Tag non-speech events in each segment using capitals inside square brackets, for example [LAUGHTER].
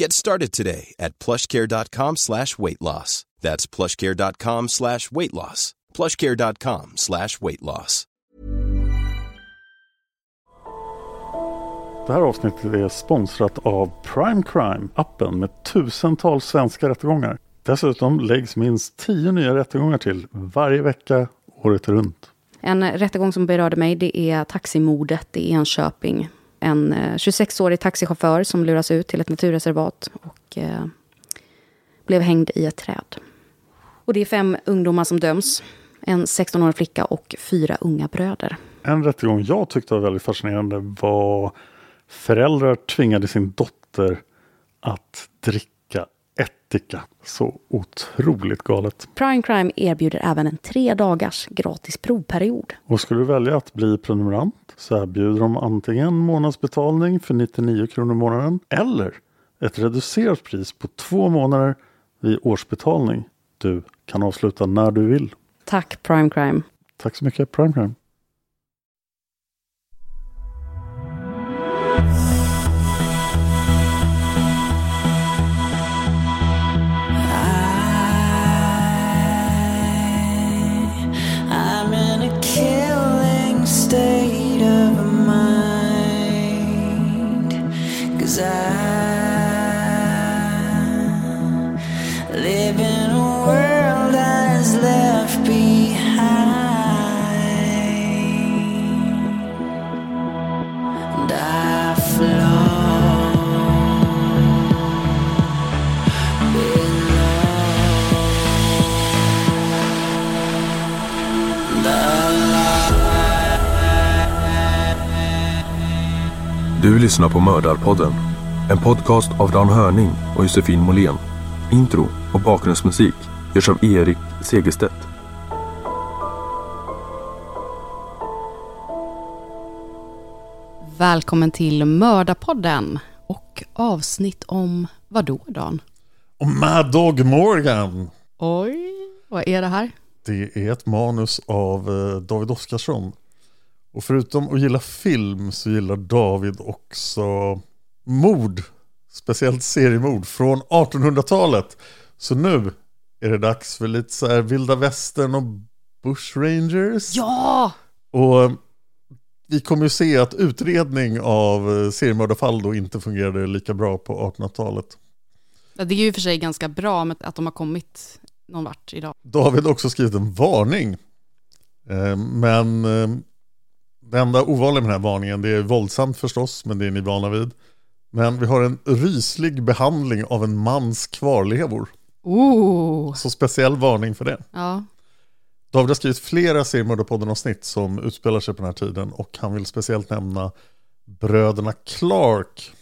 Get started today at plushcare.com slash weight loss. That's plushcare.com slash weight loss. plushcare.com slash weight loss. Det här avsnittet är sponsrat av Prime Crime, appen med tusentals svenska rättegångar. Dessutom läggs minst tio nya rättegångar till varje vecka året runt. En rättegång som berörde mig det är taximordet i Enköping. En eh, 26-årig taxichaufför som luras ut till ett naturreservat och eh, blev hängd i ett träd. Och det är fem ungdomar som döms. En 16-årig flicka och fyra unga bröder. En rättegång jag tyckte var väldigt fascinerande var föräldrar tvingade sin dotter att dricka ättika. Så otroligt galet. Prime Crime erbjuder även en tre dagars gratis provperiod. Och skulle du välja att bli prenumerant så erbjuder de antingen månadsbetalning för 99 kronor i månaden eller ett reducerat pris på två månader vid årsbetalning. Du kan avsluta när du vill. Tack Prime Crime. Tack så mycket Prime Crime. Lyssnar på Mördarpodden. En podcast av Dan Hörning och Josefin Måhlén. Intro och bakgrundsmusik görs av Erik Segerstedt. Välkommen till Mördarpodden och avsnitt om vad då Dan? Och Mad Dog Morgan. Oj, vad är det här? Det är ett manus av eh, David Oskarsson. Och förutom att gilla film så gillar David också mord. Speciellt seriemord från 1800-talet. Så nu är det dags för lite så här vilda västern och bushrangers. Ja! Och vi kommer ju se att utredning av seriemördarfall då inte fungerade lika bra på 1800-talet. Ja, Det är ju för sig ganska bra med att de har kommit någon vart idag. David har också skrivit en varning. Eh, Men eh, det enda ovanliga med den här varningen, det är våldsamt förstås, men det är ni vana vid. Men vi har en ryslig behandling av en mans kvarlevor. Oh! Så speciell varning för det. Ja. David har skrivit flera seriemördarpodden-avsnitt som utspelar sig på den här tiden och han vill speciellt nämna bröderna Clark.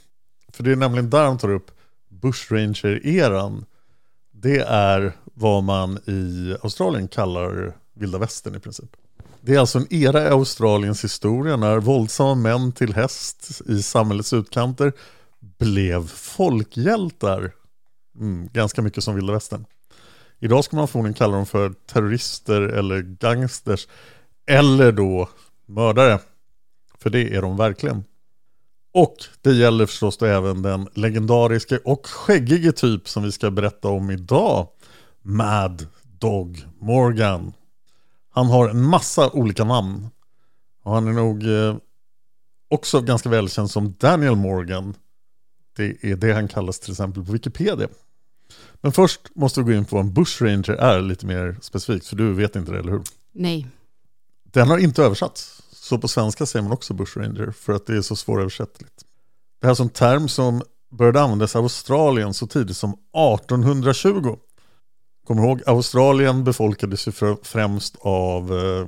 För det är nämligen där han tar upp Bushranger-eran. Det är vad man i Australien kallar vilda västern i princip. Det är alltså en era i Australiens historia när våldsamma män till häst i samhällets utkanter blev folkhjältar. Mm, ganska mycket som vilda västern. Idag ska man förmodligen kalla dem för terrorister eller gangsters. Eller då mördare. För det är de verkligen. Och det gäller förstås då även den legendariska och skäggige typ som vi ska berätta om idag. Mad Dog Morgan. Han har en massa olika namn. Och han är nog eh, också ganska välkänd som Daniel Morgan. Det är det han kallas till exempel på Wikipedia. Men först måste vi gå in på vad en bushranger är lite mer specifikt, för du vet inte det, eller hur? Nej. Den har inte översatts. Så på svenska säger man också bushranger för att det är så svåröversättligt. Det här är en term som började användas i Australien så tidigt som 1820. Kommer ihåg, Australien befolkades ju fr- främst av eh,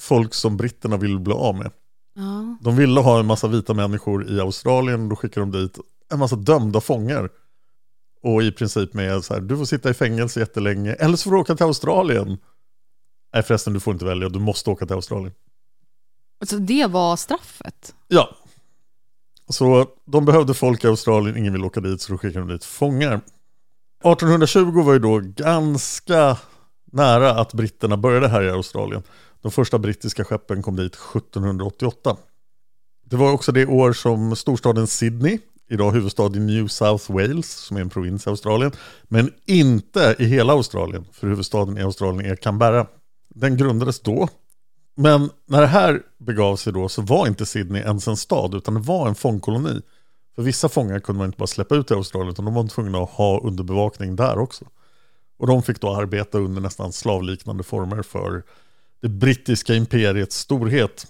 folk som britterna ville bli av med. Ja. De ville ha en massa vita människor i Australien, då skickade de dit en massa dömda fångar. Och i princip med så här, du får sitta i fängelse jättelänge, eller så får du åka till Australien. Nej förresten, du får inte välja, du måste åka till Australien. Alltså det var straffet? Ja. Så de behövde folk i Australien, ingen ville åka dit, så då skickade de dit fångar. 1820 var ju då ganska nära att britterna började här i Australien. De första brittiska skeppen kom dit 1788. Det var också det år som storstaden Sydney, idag huvudstad i New South Wales, som är en provins i Australien, men inte i hela Australien, för huvudstaden i Australien är Canberra. Den grundades då, men när det här begav sig då så var inte Sydney ens en stad, utan det var en fångkoloni. För vissa fångar kunde man inte bara släppa ut i Australien, utan de var tvungna att ha underbevakning där också. Och de fick då arbeta under nästan slavliknande former för det brittiska imperiets storhet.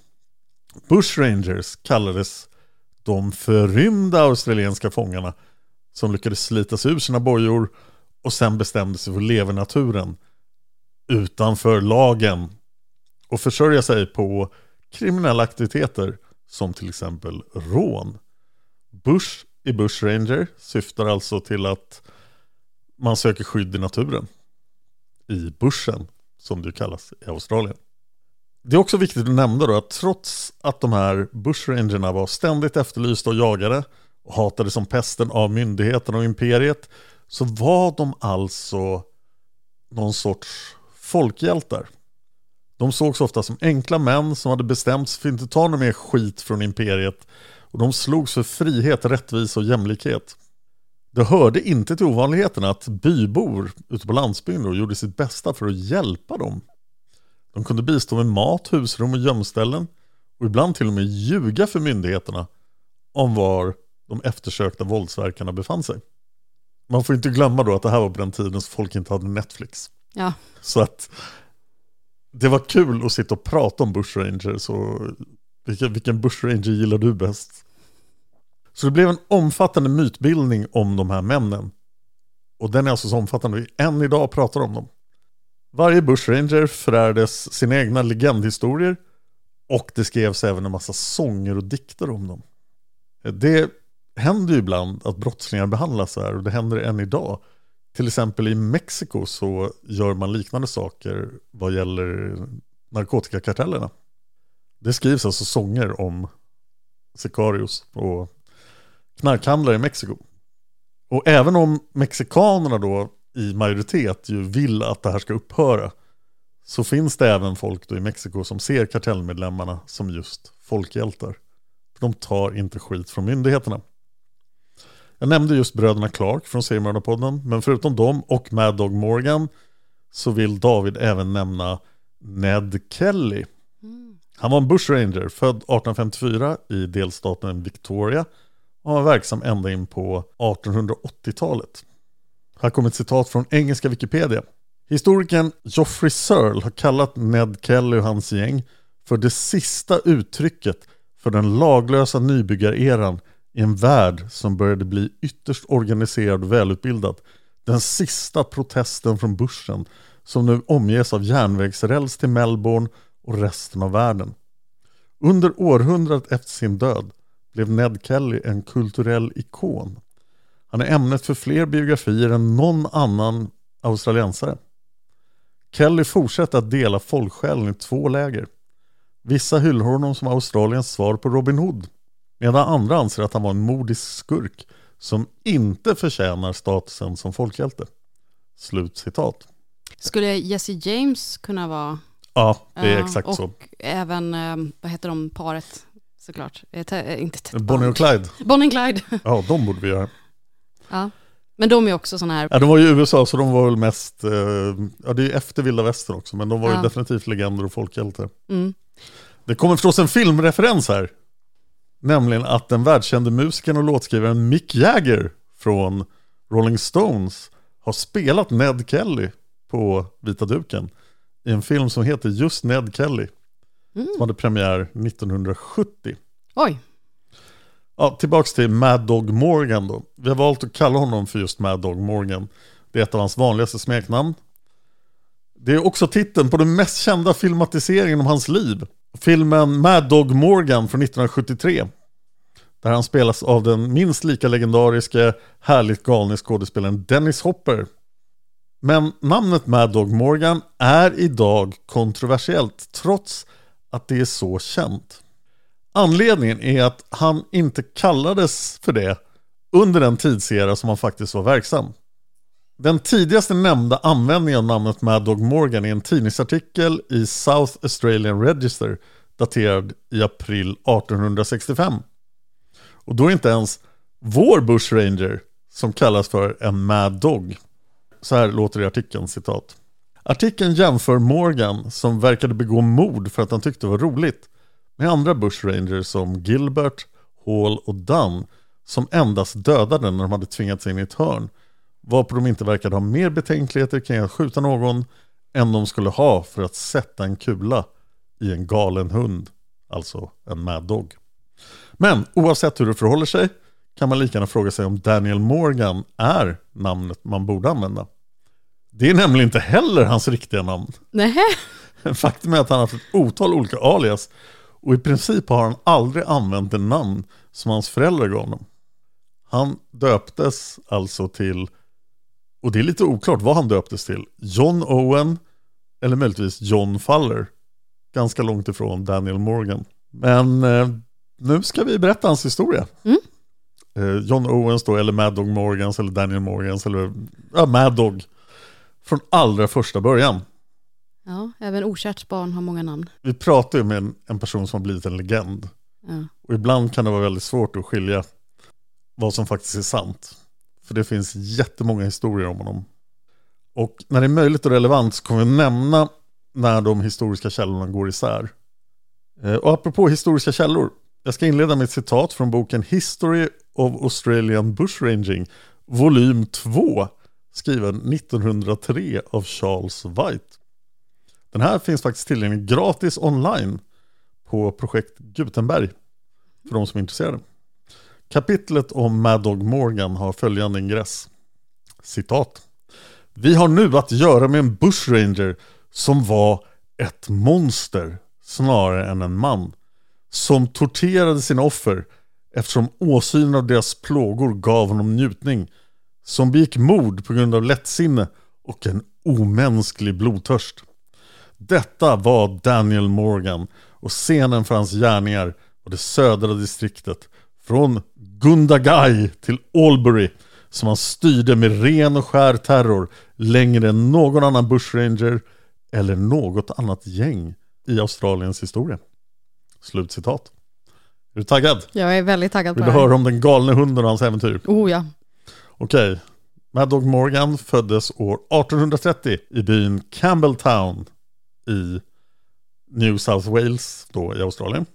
Bushrangers kallades de förrymda australienska fångarna som lyckades slita sig ur sina bojor och sen bestämde sig för att leva i naturen utanför lagen och försörja sig på kriminella aktiviteter som till exempel rån. Bush i Bushranger syftar alltså till att man söker skydd i naturen. I bushen, som det kallas i Australien. Det är också viktigt att nämna då att trots att de här bushrangerna var ständigt efterlysta och jagade och hatade som pesten av myndigheterna och imperiet så var de alltså någon sorts folkhjältar. De sågs ofta som enkla män som hade bestämt sig för att inte ta någon mer skit från imperiet och de slogs för frihet, rättvisa och jämlikhet. Det hörde inte till ovanligheterna att bybor ute på landsbygden gjorde sitt bästa för att hjälpa dem. De kunde bistå med mat, husrum och gömställen och ibland till och med ljuga för myndigheterna om var de eftersökta våldsverkarna befann sig. Man får inte glömma då att det här var på den tiden så folk inte hade Netflix. Ja. Så att det var kul att sitta och prata om Bushrangers och vilken, vilken Bushranger gillar du bäst? Så det blev en omfattande mytbildning om de här männen. Och den är alltså så omfattande vi än idag pratar om dem. Varje Bushranger förärdes sina egna legendhistorier och det skrevs även en massa sånger och dikter om dem. Det händer ju ibland att brottslingar behandlas så här och det händer än idag. Till exempel i Mexiko så gör man liknande saker vad gäller narkotikakartellerna. Det skrivs alltså sånger om Sicarios och knarkhandlare i Mexiko. Och även om mexikanerna då i majoritet ju vill att det här ska upphöra så finns det även folk då i Mexiko som ser kartellmedlemmarna som just folkhjältar. De tar inte skit från myndigheterna. Jag nämnde just bröderna Clark från Seriemördarpodden, men förutom dem och Mad Dog Morgan så vill David även nämna Ned Kelly. Han var en bushranger, född 1854 i delstaten Victoria och han var verksam ända in på 1880-talet. Här kommer ett citat från engelska Wikipedia. Historikern Geoffrey Searle har kallat Ned Kelly och hans gäng för det sista uttrycket för den laglösa nybyggareran i en värld som började bli ytterst organiserad och välutbildad. Den sista protesten från börsen som nu omges av järnvägsräls till Melbourne och resten av världen. Under århundradet efter sin död blev Ned Kelly en kulturell ikon. Han är ämnet för fler biografier än någon annan australiensare. Kelly fortsätter att dela folksjälen i två läger. Vissa hyllar honom som Australiens svar på Robin Hood. Medan andra anser att han var en modisk skurk som inte förtjänar statusen som folkhjälte. Slut citat. Skulle Jesse James kunna vara... Ja, det är exakt och så. även, eh, vad heter de, paret såklart? Eh, te- eh, inte Ted Bonnie och. Clyde. Bonnie och Clyde. [LAUGHS] Ja, de borde vi göra. ja. Men de är också sådana här... Ja, de var ju i USA så de var väl mest, eh, ja det är ju efter vilda västern också, men de var ju Ja. definitivt legender och folkhjältar. Mm. Det kommer förstås en filmreferens här. Nämligen att den världskände musikern och låtskrivaren Mick Jagger från Rolling Stones har spelat Ned Kelly på vita duken i en film som heter just Ned Kelly. Som hade premiär 1970. Oj, Ja, tillbaks till Mad Dog Morgan då. Vi har valt att kalla honom för just Mad Dog Morgan. Det är ett av hans vanligaste smeknamn. Det är också titeln på den mest kända filmatiseringen om hans liv. Filmen Mad Dog Morgan från 1973. Där han spelas av den minst lika legendariska, härligt galne skådespelaren Dennis Hopper. Men namnet Mad Dog Morgan är idag kontroversiellt trots att det är så känt. Anledningen är att han inte kallades för det under den tidsera som han faktiskt var verksam. Den tidigaste nämnda användningen av namnet Mad Dog Morgan är en tidningsartikel i South Australian Register daterad i april 1865. Och då är inte ens vår Bushranger som kallas för en Mad Dog. Så här låter det i artikeln, citat. Artikeln jämför Morgan, som verkade begå mord för att han tyckte det var roligt, med andra Bushrangers som Gilbert, Hall och Dunn som endast dödade när de hade tvingats in i ett hörn. Varpå de inte verkade ha mer betänkligheter kring att skjuta någon än de skulle ha för att sätta en kula i en galen hund, alltså en mad dog. Men oavsett hur det förhåller sig kan man lika gärna fråga sig om Daniel Morgan är namnet man borde använda. Det är nämligen inte heller hans riktiga namn. nej. [LAUGHS] Faktum är att han har haft ett otal olika alias och i princip har han aldrig använt det namn som hans föräldrar gav honom. Han döptes alltså till, och det är lite oklart vad han döptes till, John Owen eller möjligtvis John Faller. Ganska långt ifrån Daniel Morgan. Men eh, nu ska vi berätta hans historia. Mm. Eh, John Owens då, eller Mad Dog Morgans, eller Daniel Morgans, eller ja, Mad Dog. Från allra första början. Ja, även okärt barn har många namn. Vi pratar ju med en, en person som har blivit en legend. Ja. Och ibland kan det vara väldigt svårt att skilja vad som faktiskt är sant. För det finns jättemånga historier om honom. Och när det är möjligt och relevant så kommer vi nämna när de historiska källorna går isär. Eh, Och apropå historiska källor. Jag ska inleda med ett citat från boken History of Australian Bushranging, volym 2, skriven 1903 av Charles White. Den här finns faktiskt tillgänglig gratis online på projekt Gutenberg för de som är intresserade. Kapitlet om Mad Dog Morgan har följande ingress. Citat. Vi har nu att göra med en bushranger som var ett monster snarare än en man. Som torterade sina offer eftersom åsynen av deras plågor gav honom njutning. Som begick mord på grund av lättsinne och en omänsklig blodtörst. Detta var Daniel Morgan och scenen för hans gärningar var det södra distriktet från Gundagai till Albury som han styrde med ren och skär terror längre än någon annan bushranger eller något annat gäng i Australiens historia. Slutcitat. Är du taggad? Jag är väldigt taggad på Vill det du här. höra om den galne hunden och hans äventyr? Oh ja. Okej. Mad Dog Morgan föddes år 1830 i byn Campbelltown i New South Wales då i Australien.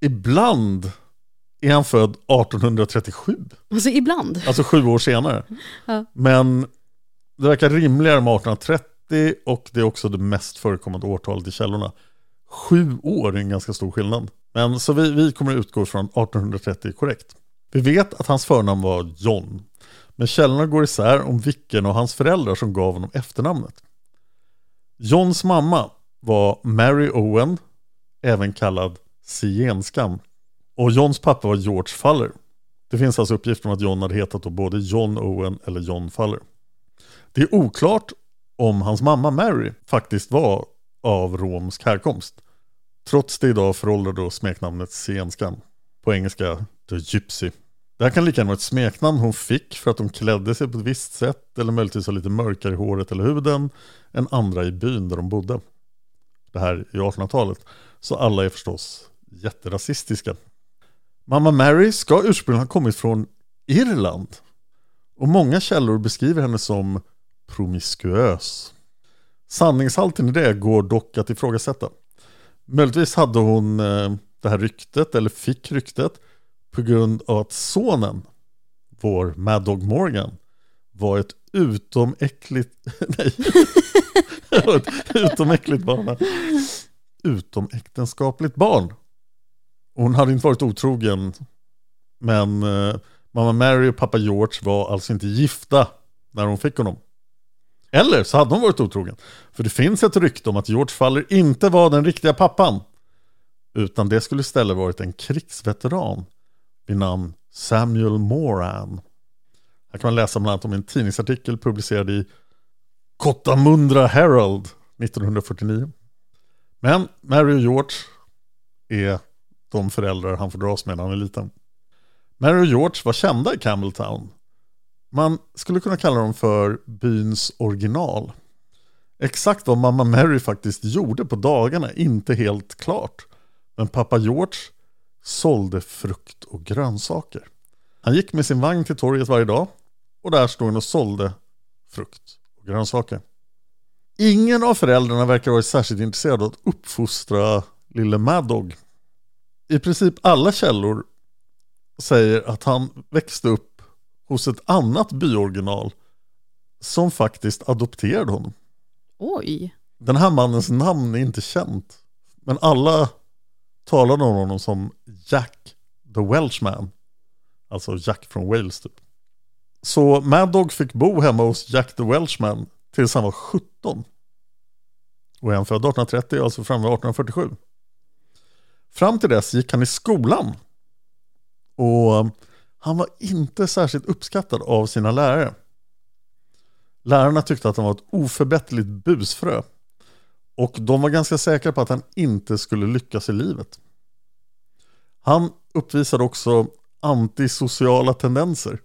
Ibland är han född 1837, Alltså ibland. alltså sju år senare. Ja. Men det verkar rimligare med 1830 och det är också det mest förekommande årtalet i källorna. Sju år är en ganska stor skillnad. Men så vi, vi kommer att utgå från 1830 korrekt. Vi vet att hans förnamn var John. Men källorna går isär om vilken av hans föräldrar som gav honom efternamnet. Johns mamma var Mary Owen, även kallad Sienskam, Och Johns pappa var George Faller. Det finns alltså uppgifter om att John hade hetat då både John Owen eller John Faller. Det är oklart om hans mamma Mary faktiskt var av romsk härkomst. Trots det idag föråldrade då smeknamnet Sienskan. På engelska The Gypsy. Det här kan lika gärna vara ett smeknamn hon fick för att hon klädde sig på ett visst sätt eller möjligtvis var lite mörkare i håret eller huden än andra i byn där de bodde. Det här är 1800-talet, så alla är förstås jätterasistiska. Mamma Mary ska ursprungligen ha kommit från Irland och många källor beskriver henne som promiskuös. Sanningshalten i det går dock att ifrågasätta. Möjligtvis hade hon eh, det här ryktet, eller fick ryktet, på grund av att sonen, vår Mad Dog Morgan, var ett utomäckligt, [LAUGHS] nej, [LAUGHS] ett utomäckligt barn. utomäktenskapligt barn. Hon hade inte varit otrogen, men eh, mamma Mary och pappa George var alltså inte gifta när hon fick honom. Eller så hade hon varit otrogen. För det finns ett rykte om att George Faller inte var den riktiga pappan. Utan det skulle istället varit en krigsveteran vid namn Samuel Moran. Här kan man läsa bland annat om en tidningsartikel publicerad i Kottamundra Herald 1949. Men Mary och George är de föräldrar han får dras med när han är liten. Mary och George var kända i Campbelltown. Man skulle kunna kalla dem för byns original. Exakt vad mamma Mary faktiskt gjorde på dagarna är inte helt klart. Men pappa George sålde frukt och grönsaker. Han gick med sin vagn till torget varje dag och där stod han och sålde frukt och grönsaker. Ingen av föräldrarna verkar varit särskilt intresserad av att uppfostra lille Mad Dog. I princip alla källor säger att han växte upp hos ett annat byoriginal som faktiskt adopterade honom. Oj. Den här mannens namn är inte känt. Men alla talade om honom som Jack the Welshman. Alltså Jack från Wales typ. Så Mad Dog fick bo hemma hos Jack the Welshman tills han var 17. Och är han född 1830, alltså framme vid 1847. Fram till dess gick han i skolan. Och han var inte särskilt uppskattad av sina lärare. Lärarna tyckte att han var ett oförbätterligt busfrö. Och de var ganska säkra på att han inte skulle lyckas i livet. Han uppvisade också antisociala tendenser.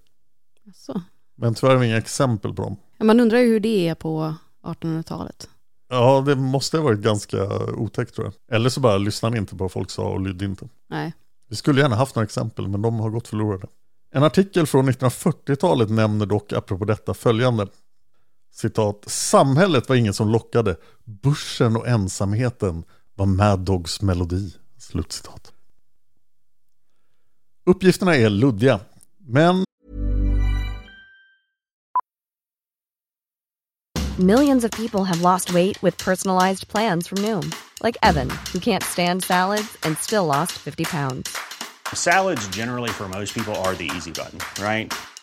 Alltså. Men tyvärr har vi inga exempel på dem. Man undrar ju hur det är på 1800-talet. Ja, det måste ha varit ganska otäckt tror jag. Eller så bara lyssnade inte på vad folk sa och lydde inte. Nej. Vi skulle gärna haft några exempel, men de har gått förlorade. En artikel från 1940-talet nämner dock apropå detta följande. Citat, samhället var ingen som lockade, börsen och ensamheten var Mad Dogs melodi. Slutcitat. Uppgifterna är luddiga, men Millions of people have lost weight with personalized plans from Noom, like Evan, who can't stand salads and still lost 50 pounds. Salads, generally, for most people, are the easy button, right?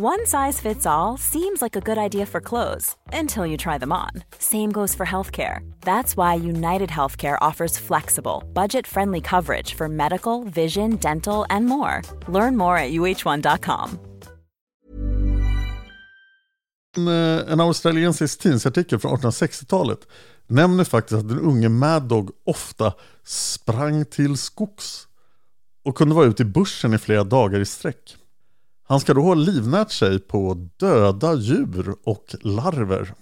One size fits all seems like a good idea for clothes until you try them on. Same goes for healthcare. That's why United Healthcare offers flexible, budget friendly coverage for medical, vision, dental, and more. Learn more at uh1.com. en, eh, en australiensisk tidningsartikel från 1860-talet nämner faktiskt att den unge Mad Dog ofta sprang till skogs och kunde vara ute i bussen i flera dagar i sträck. Han ska då ha livnärt sig på döda djur och larver.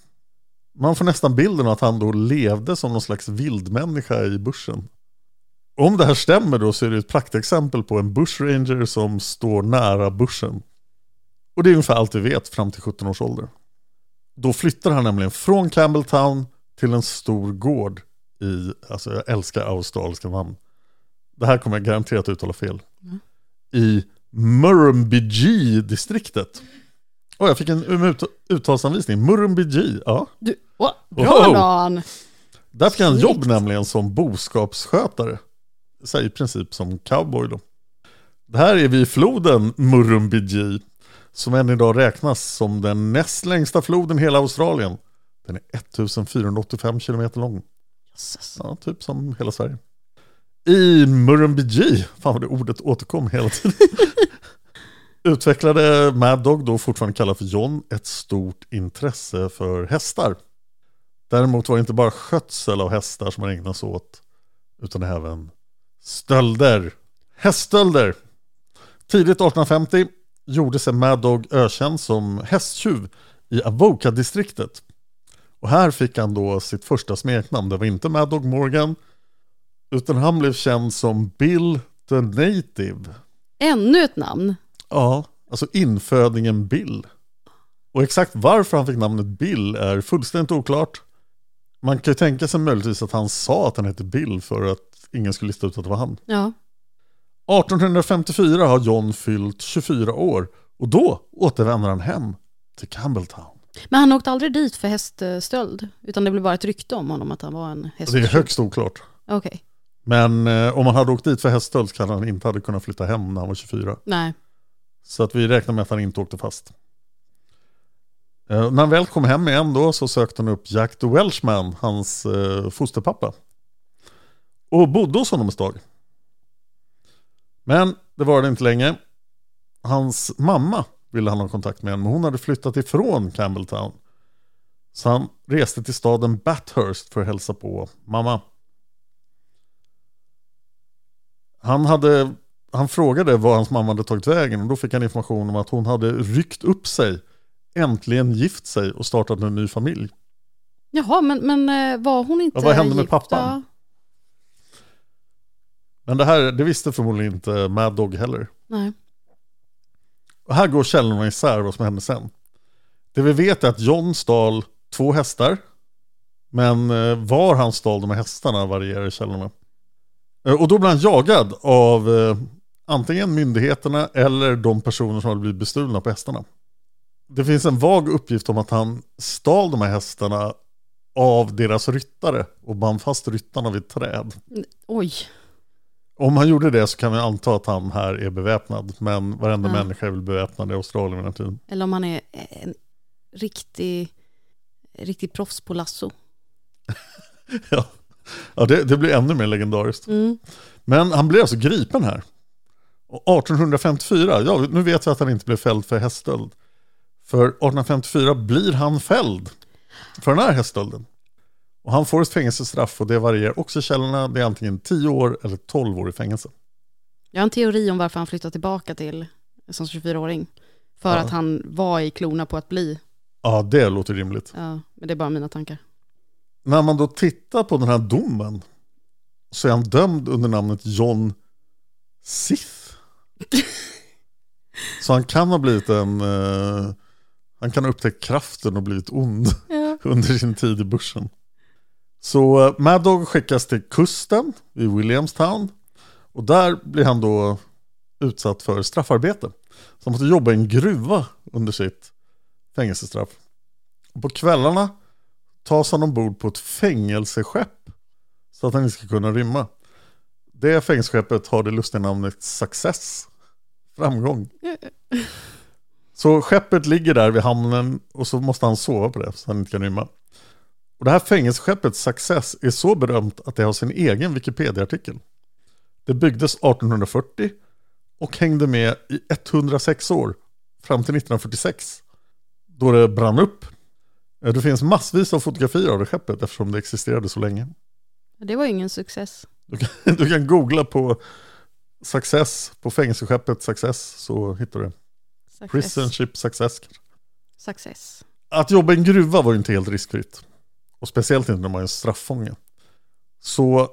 Man får nästan bilden att han då levde som någon slags vildmänniska i bussen. Om det här stämmer då så är det ett praktexempel på en bushranger som står nära bussen. Och det är ungefär allt vi vet fram till 17 års ålder. Då flyttar han nämligen från Campbelltown till en stor gård i, alltså jag älskar australiska namn. Det här kommer jag garanterat uttala fel. I Murrumbidgee-distriktet. Och jag fick en ut- uttalsanvisning. Murrumbidgee, ja. Du, åh, bra. Dan! Där fick han Snyggt. jobb nämligen som boskapsskötare. Så i princip som cowboy då. Det här är vid floden Murrumbidgee. Som än idag räknas som den näst längsta floden i hela Australien. Den är 1485 kilometer lång. Ja, typ som hela Sverige. I Murrumbidgee, fan vad det ordet återkom hela tiden. [LAUGHS] Utvecklade Mad Dog, då fortfarande kallad för John, ett stort intresse för hästar. Däremot var det inte bara skötsel av hästar som han ägnade sig åt, utan även stölder. Häststölder. Tidigt 1850 gjorde sig Mad Dog ökänd som hästtjuv i Avoca-distriktet. Och här fick han då sitt första smeknamn. Det var inte Mad Dog Morgan, utan han blev känd som Bill the Native. Ännu ett namn. Ja, alltså infödingen Bill. Och exakt varför han fick namnet Bill är fullständigt oklart. Man kan ju tänka sig möjligtvis att han sa att han hette Bill för att ingen skulle lista ut att det var han. Ja. 1854 har John fyllt 24 år och då återvänder han hem till Campbelltown. Men han åkte aldrig dit för häststöld, utan det blev bara ett rykte om honom att han var en häst. Det är högst oklart. Okej. Men eh, om han hade åkt dit för häststöld så kan han inte hade kunnat flytta hem när han var 24. Nej. Så att vi räknar med att han inte åkte fast. Eh, när han väl kom hem igen då så sökte han upp Jack the Welshman, hans eh, fosterpappa. Och bodde hos honom ett tag. Men det var det inte länge. Hans mamma ville han ha kontakt med, men hon hade flyttat ifrån Campbelltown. Så han reste till staden Bathurst för att hälsa på mamma. Han, hade, han frågade var hans mamma hade tagit vägen och då fick han information om att hon hade ryckt upp sig, äntligen gift sig och startat en ny familj. Jaha, men, men eh, var hon inte Ja, vad hände med pappan? Ja. Men det här det visste förmodligen inte Mad Dog heller. Nej. Och här går källorna isär vad som hände sen. Det vi vet är att John stal två hästar. Men eh, var han stal de här hästarna varierar i källorna. Eh, Och då blev han jagad av antingen myndigheterna eller de personer som hade blivit bestulna på hästarna. Det finns en vag uppgift om att han stal de här hästarna av deras ryttare och band fast ryttarna vid ett träd. Oj. Om han gjorde det så kan vi anta att han här är beväpnad. Men varenda Ja. människa är väl beväpnad i Australien vid den. Eller om han är en riktig, riktig proffs på lasso. [LAUGHS] Ja, ja det, det blir ännu mer legendariskt. Mm. Men han blev alltså gripen här. Och 1854, ja nu vet vi att han inte blev fälld för häststöld. För 1854 blir han fälld för den här häststölden. Och han får ett fängelsestraff och det varierar också i källorna. Det är antingen 10 år eller 12 år i fängelse. Jag har en teori om varför han flyttade tillbaka till som 24-åring. För Ja. att han var i klona på att bli. Ja, det låter rimligt. Ja, men det är bara mina tankar. När man då tittar på den här domen så är han dömd under namnet John Sith. [LAUGHS] Så han kan ha blivit en... eh, han kan ha upptäckt kraften och blivit ond Ja. [LAUGHS] under sin tid i börsen. Så uh, Mad Dog skickas till kusten i Williamstown. Och där blir han då utsatt för straffarbete. Så han måste jobba i en gruva under sitt fängelsestraff. Och på kvällarna tas han ombord på ett fängelseskepp så att han inte ska kunna rymma. Det fängelseskeppet har det lustiga namnet Success. Framgång. Så skeppet ligger där vid hamnen och så måste han sova på det så han inte kan rymma. Och det här fängelseskeppet Success är så berömt att det har sin egen Wikipedia-artikel. Det byggdes 1840 och hängde med i 106 år fram till 1946 då det brann upp. Det finns massvis av fotografier av det skeppet eftersom det existerade så länge. Det var ju ingen success. Du kan, [LAUGHS] du kan googla på Success, på fängelseskeppet Success så hittar du det. Success. Prison Ship Success. Success. Att jobba i en gruva var ju inte helt riskfritt. Och speciellt inte när man är straffånge. Så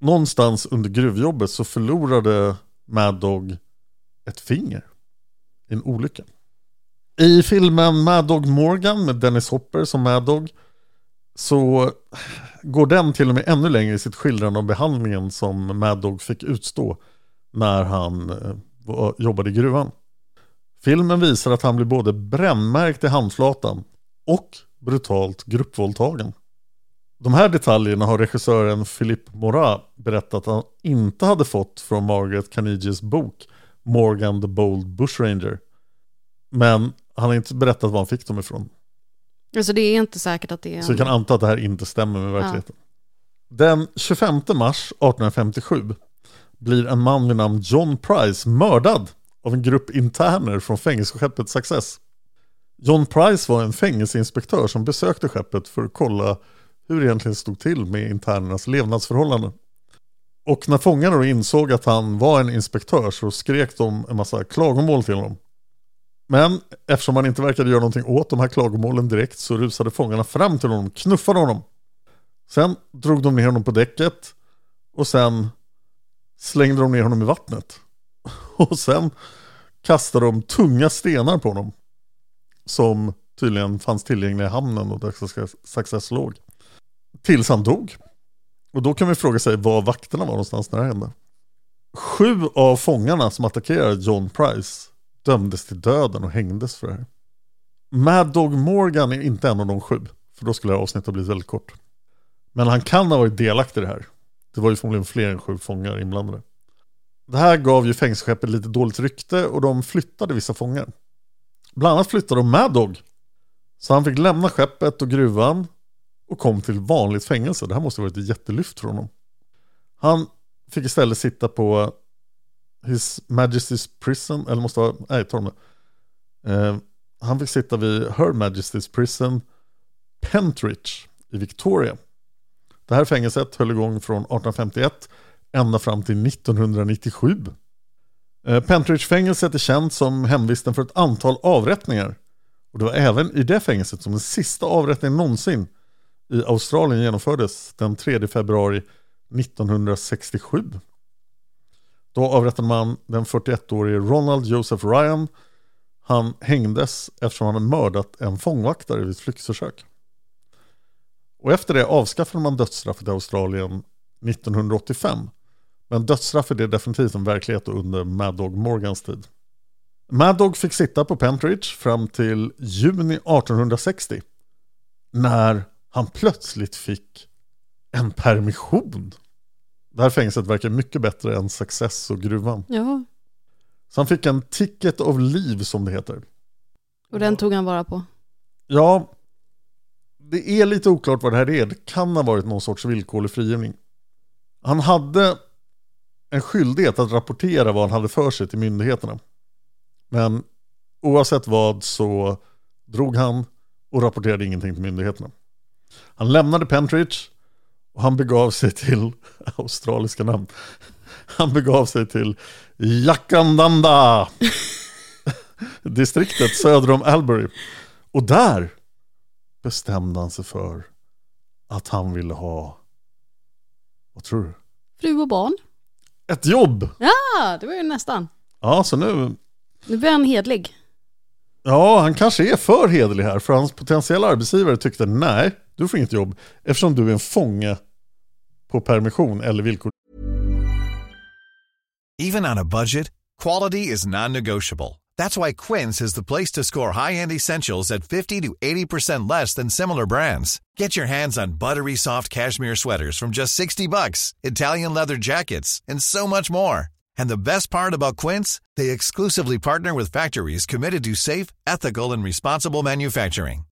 någonstans under gruvjobbet så förlorade Mad Dog ett finger i en olycka. I filmen Mad Dog Morgan med Dennis Hopper som Mad Dog så går den till och med ännu längre i sitt skildrande av behandlingen som Mad Dog fick utstå när han eh, jobbade i gruvan. Filmen visar att han blir både brännmärkt i handflatan och brutalt gruppvåldtagen. De här detaljerna har regissören Philippe Morat berättat att han inte hade fått från Margaret Carnegies bok Morgan the Bold Bushranger. Men han har inte berättat var han fick dem ifrån. Alltså det är inte säkert att det är... Så vi kan anta att det här inte stämmer med verkligheten. Den 25 mars 1857 blir en man vid namn John Price mördad av en grupp interner från fängelseskeppet Success. John Price var en fängelseinspektör som besökte skeppet för att kolla hur det egentligen stod till med internernas levnadsförhållanden. Och när fångarna då insåg att han var en inspektör så skrek de en massa klagomål till honom. Men eftersom han inte verkade göra någonting åt de här klagomålen direkt så rusade fångarna fram till honom knuffade honom. Sen drog de ner honom på däcket och sen slängde de ner honom i vattnet. [LAUGHS] Och sen kastade de tunga stenar på honom. Som tydligen fanns tillgängliga i hamnen och där Success låg. Tills han dog. Och då kan vi fråga sig var vakterna var någonstans när det hände. Sju av fångarna som attackerade John Price dömdes till döden och hängdes för det här. Mad Dog Morgan är inte en av de sju. För då skulle det här avsnittet ha blivit väldigt kort. Men han kan ha varit delaktig i det här. Det var ju förmodligen fler än sju fångar inblandade. Det här gav ju fängelseskeppet lite dåligt rykte och de flyttade vissa fångar. Bland annat flyttade de Mad Dog. Så han fick lämna skeppet och gruvan och kom till vanligt fängelse. Det här måste ha varit ett jättelyft för honom. Han fick istället sitta på His Majesty's Prison, eller måste vara, nej ta det. Eh, han fick sitta vid Her Majesty's Prison Pentridge i Victoria. Det här fängelset höll igång från 1851 ända fram till 1997. Eh, Pentridge-fängelset är känt som hemvisten för ett antal avrättningar. Och det var även i det fängelset som den sista avrättningen någonsin i Australien genomfördes den 3 februari 1967. Då avrättade man den 41-årige Ronald Joseph Ryan. Han hängdes eftersom han hade mördat en fångvaktare vid ett flyktförsök. Och efter det avskaffade man dödsstraffet i Australien 1985. Men dödsstraffet är definitivt en verklighet under Mad Dog Morgans tid. Mad Dog fick sitta på Pentridge fram till juni 1860. När han plötsligt fick en permission. Det här fängelset verkar mycket bättre än Success och gruvan. Ja. Så han fick en ticket of leave som det heter. Och den tog han vara på? Ja, det är lite oklart vad det här är. Det kan ha varit någon sorts villkorlig frigivning. Han hade en skyldighet att rapportera vad han hade för sig till myndigheterna. Men oavsett vad så drog han och rapporterade ingenting till myndigheterna. Han lämnade Pentridge och han begav sig till, [LAUGHS] australiska namn, han begav sig till Jakandanda [LAUGHS] distriktet söder om Albury. Och där bestämde han sig för att han ville ha, vad tror du? Fru och barn? Ett jobb! Ja, det var ju nästan. Ja, så nu... Nu blir han hedlig. Ja, han kanske är för hederlig här, för hans potentiella arbetsgivare tyckte nej, du får inget jobb, eftersom du är en fånge på permission eller villkor. Even on a budget, quality is non-negotiable. That's why Quince is the place to score high-end essentials at 50 to 80% less than similar brands. Get your hands on buttery soft cashmere sweaters from just 60 bucks, Italian leather jackets, and so much more. And the best part about Quince, they exclusively partner with factories committed to safe, ethical, and responsible manufacturing.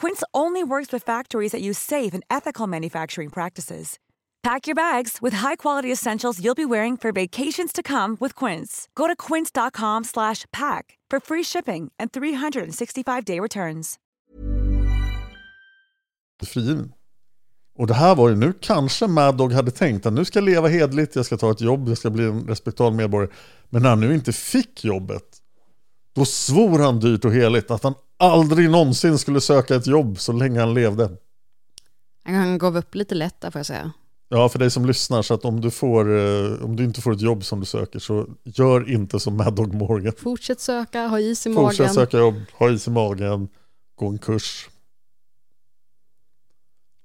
Quince only works with factories that use safe and ethical manufacturing practices. Pack your bags with high-quality essentials you'll be wearing for vacations to come with Quince. Go to quince.com/pack for free shipping and 365-day returns. frigiven. Och det här var ju nu kanske Mad Dog hade tänkt att nu ska jag leva hedligt, jag ska ta ett jobb, jag ska bli en respektabel medborgare. Men när han nu inte fick jobbet, då svor han dyrt och heligt att han aldrig någonsin skulle söka ett jobb så länge han levde. Han gav upp lite lätt där får jag säga. Ja, för dig som lyssnar, så att om du, får, eh, om du inte får ett jobb som du söker så gör inte som Mad Dog Morgan. Fortsätt söka, ha is i Fortsätt magen. söka jobb, ha is i magen, gå en kurs.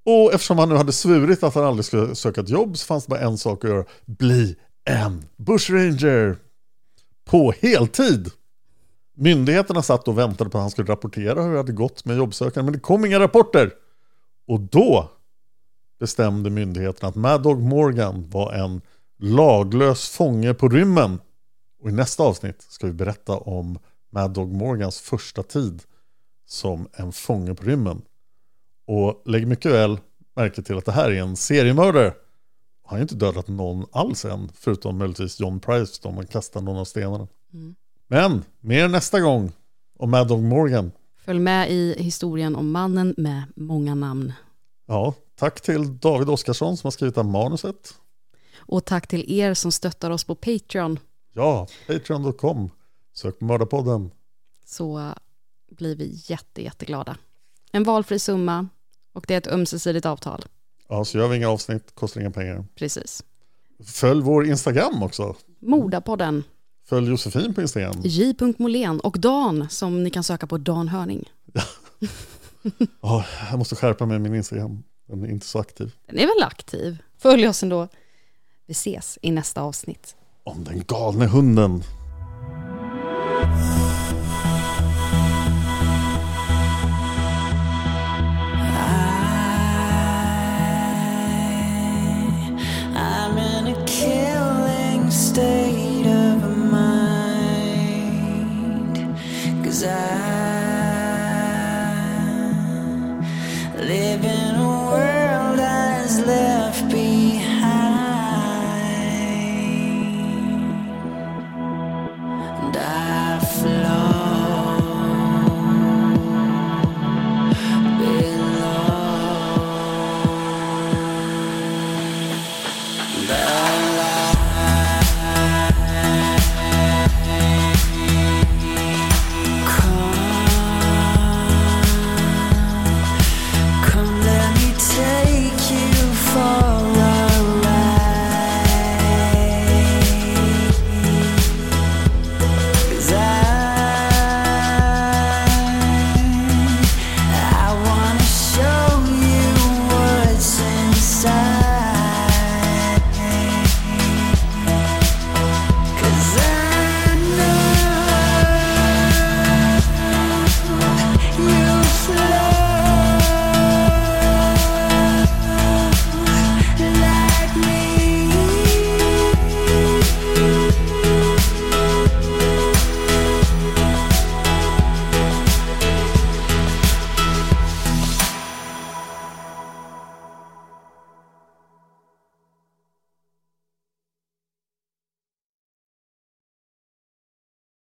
Och eftersom han nu hade svurit att han aldrig skulle söka ett jobb så fanns det bara en sak att göra. Bli en bushranger. På heltid. Myndigheterna satt och väntade på att han skulle rapportera hur det hade gått med jobbsökande, men det kom inga rapporter. Och då bestämde myndigheterna att Mad Dog Morgan var en laglös fånge på rymmen. Och i nästa avsnitt ska vi berätta om Mad Dog Morgans första tid som en fånge på rymmen. Och lägg mycket väl märke till att det här är en seriemördare. Han har ju inte dödat någon alls än, förutom möjligtvis John Price om man kastar någon av stenarna. Mm. Men mer nästa gång om Mad Dog Morgan. Följ med i historien om mannen med många namn. Ja, tack till David Oskarsson som har skrivit det manuset. Och tack till er som stöttar oss på Patreon. Ja, patreon.com. Sök på Mördarpodden. Så blir vi jätte, jätteglada. En valfri summa och det är ett ömsesidigt avtal. Ja, så gör vi inga avsnitt, kostar inga pengar. Precis. Följ vår Instagram också. Modapodden, Följ Josefin på Instagram. j.molén och Dan som ni kan söka på Dan Hörning. Ja, [LAUGHS] jag måste skärpa mig med min Instagram. Den är inte så aktiv. Den är väl aktiv? Följ oss ändå. Vi ses i nästa avsnitt. Om den galne hunden.